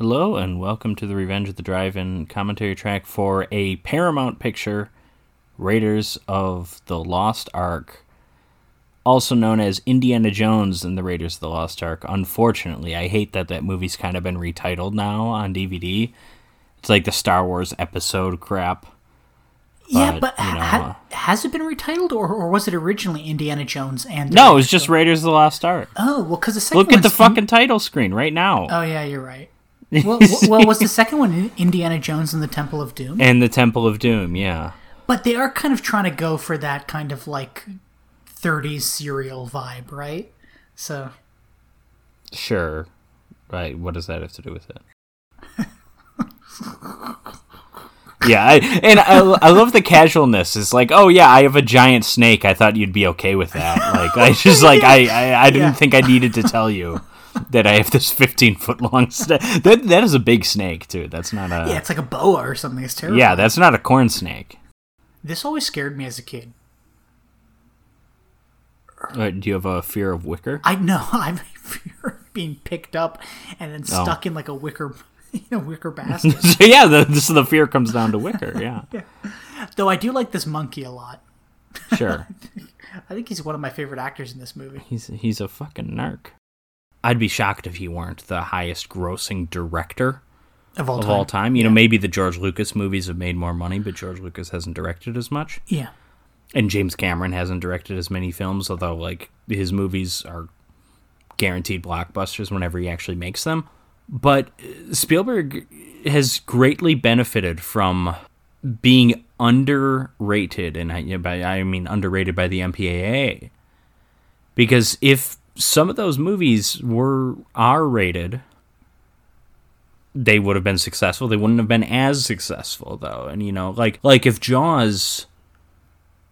Hello and welcome to the Revenge of the Drive-In commentary track for a Paramount picture, Raiders of the Lost Ark, also known as Indiana Jones and the Raiders of the Lost Ark. Unfortunately, I hate that that movie's kind of been retitled now on DVD. It's like the Star Wars episode crap. yeah, But, but you know, ha- uh, has it been retitled, or, or was it originally Indiana Jones and? No, it was just Raiders of the Lost Ark. Oh well, because the second Look at the fucking title screen right now. Oh yeah, you're right. Well, well, was the second one Indiana Jones and the Temple of Doom? And the Temple of Doom, yeah. But they are kind of trying to go for that kind of like 30s serial vibe, right? So Sure. Right. What does that have to do with it? yeah, I, and I, I love the casualness. It's like, oh yeah, I have a giant snake. I thought you'd be okay with that. Like, I just like I I, I didn't Yeah. think I needed to tell you that I have this fifteen foot long snake. That that is a big snake too. That's not a yeah, it's like a boa or something. It's terrible. yeah. That's not a corn snake. This always scared me as a kid. Uh, do you have a fear of wicker? I know I'm fear of being picked up and then Oh. stuck in like a wicker, you know, wicker basket. so yeah, the, this the fear comes down to wicker. Yeah, Though I do like this monkey a lot. sure. I think he's one of my favorite actors in this movie. He's he's a fucking narc. I'd be shocked if he weren't the highest grossing director Of all of time. all time. You know, maybe the George Lucas movies have made more money, but George Lucas hasn't directed as much. Yeah. And James Cameron hasn't directed as many films, although like his movies are guaranteed blockbusters whenever he actually makes them. But uh, Spielberg has greatly benefited from being underrated, and I, by I mean underrated by the MPAA, because if some of those movies were R rated, they would have been successful. They wouldn't have been as successful though, and you know, like like if Jaws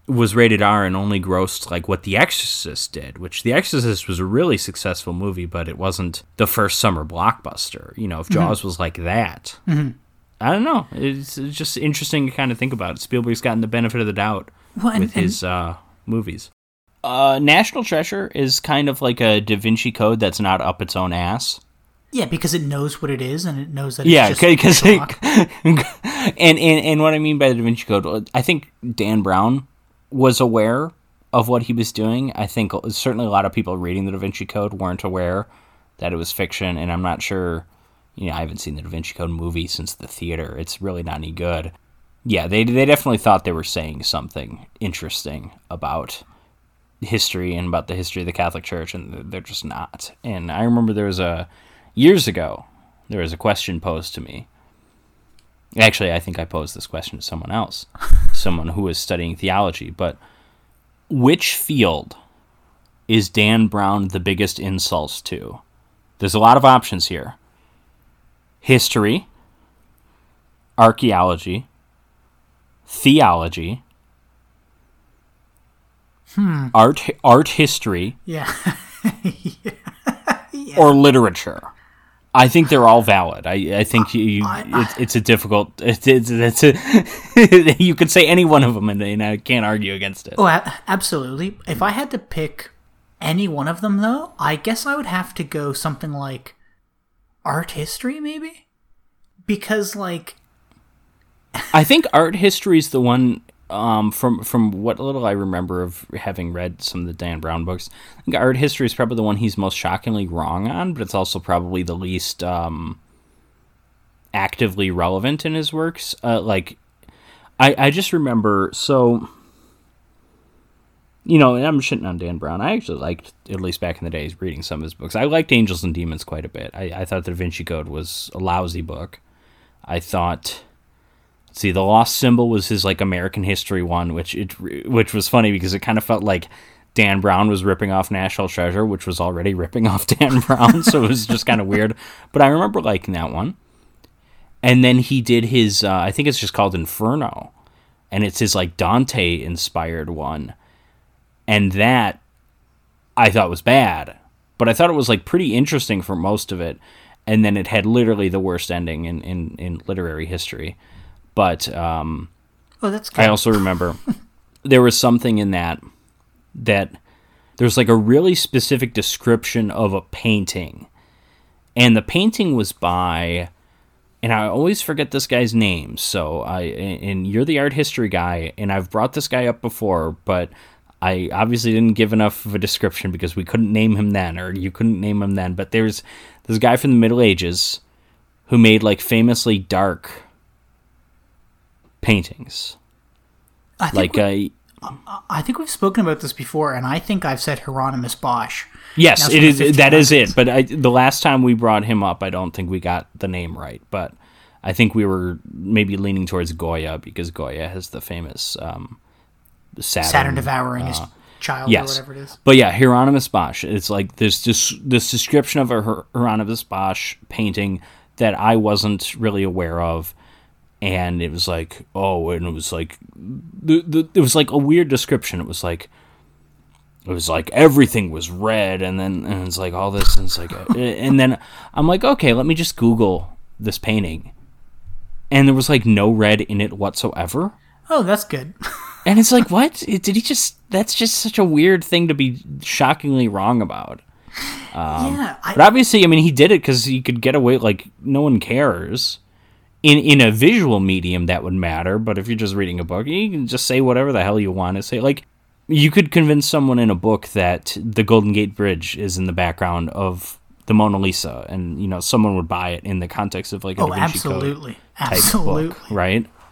was rated R and only grossed like what The Exorcist did, which The Exorcist was a really successful movie, but it wasn't the first summer blockbuster. You know, if Jaws was like that, I don't know. It's, it's just interesting to kind of think about. Spielberg's gotten the benefit of the doubt Well, and, with his uh, movies. Uh, National Treasure is kind of like a Da Vinci Code that's not up its own ass. yeah, because it knows what it is and it knows that Yeah, it's because just and, and and what I mean by the Da Vinci Code, I think Dan Brown was aware of what he was doing. I think certainly a lot of people reading the Da Vinci Code weren't aware that it was fiction, and I'm not sure. You know, I haven't seen the Da Vinci Code movie since the theater. It's really not any good. Yeah, they they definitely thought they were saying something interesting about history and about the history of the Catholic Church, and they're just not. And I remember there was a years ago there was a question posed to me. Actually, I think I posed this question to someone else, someone who was studying theology. But which field is Dan Brown the biggest insults to? There's a lot of options here history, archaeology, theology, Hmm. art, art history, yeah. or literature. I think they're all valid. I, I think you, I- it's, it's a difficult. It's, it's, it's a, you could say any one of them, and, and I can't argue against it. Oh, absolutely. If I had to pick any one of them, though, I guess I would have to go something like art history, maybe? Because, like, I think art history is the one. Um, from from what little I remember of having read some of the Dan Brown books, I think art history is probably the one he's most shockingly wrong on, but it's also probably the least um, actively relevant in his works. Uh, like, I I just remember so. You know, I'm shitting on Dan Brown. I actually liked, at least back in the days, reading some of his books. I liked Angels and Demons quite a bit. I, I thought the Vinci Code was a lousy book. I thought see the lost symbol was his like american history one which it which was funny because it kind of felt like dan brown was ripping off national treasure which was already ripping off dan brown so it was just kind of weird. But i remember liking that one. And then he did his uh, i think it's just called inferno and it's his like dante inspired one. And that i thought was bad but i thought it was like pretty interesting for most of it. And then it had literally the worst ending in, in, in literary history but um, oh, that's good. I also remember there was something in that that there's like a really specific description of a painting, and the painting was by and I always forget this guy's name. So I and you're the art history guy, and I've brought this guy up before, but I obviously didn't give enough of a description because we couldn't name him then, or you couldn't name him then. But there's this guy from the Middle Ages who made like famously dark paintings. I think Like uh, I think we've spoken about this before, and I think I've said Hieronymus Bosch. yes, it is. That is it. But I, the last time we brought him up, I don't think we got the name right. But I think we were maybe leaning towards Goya because Goya has the famous um, Saturn, Saturn devouring his child uh, yes. or whatever it is. But yeah, Hieronymus Bosch. It's like this this this description of a Hieronymus Bosch painting that I wasn't really aware of, and it was like oh, and it was like the, the it was like a weird description. It was like it was like everything was red, and then and it's like all this, and it's like and then I'm like okay, let me just Google this painting, and there was like no red in it whatsoever. Oh, that's good. And it's like, what? Did he just? That's just such a weird thing to be shockingly wrong about. Um, yeah, I, But obviously, I mean, he did it because he could get away. Like, no one cares. In in a visual medium, that would matter. But if you're just reading a book, you can just say whatever the hell you want to say. Like, you could convince someone in a book that the Golden Gate Bridge is in the background of the Mona Lisa, and you know, someone would buy it in the context of like a oh, Da Vinci Code absolutely, absolutely. book, right?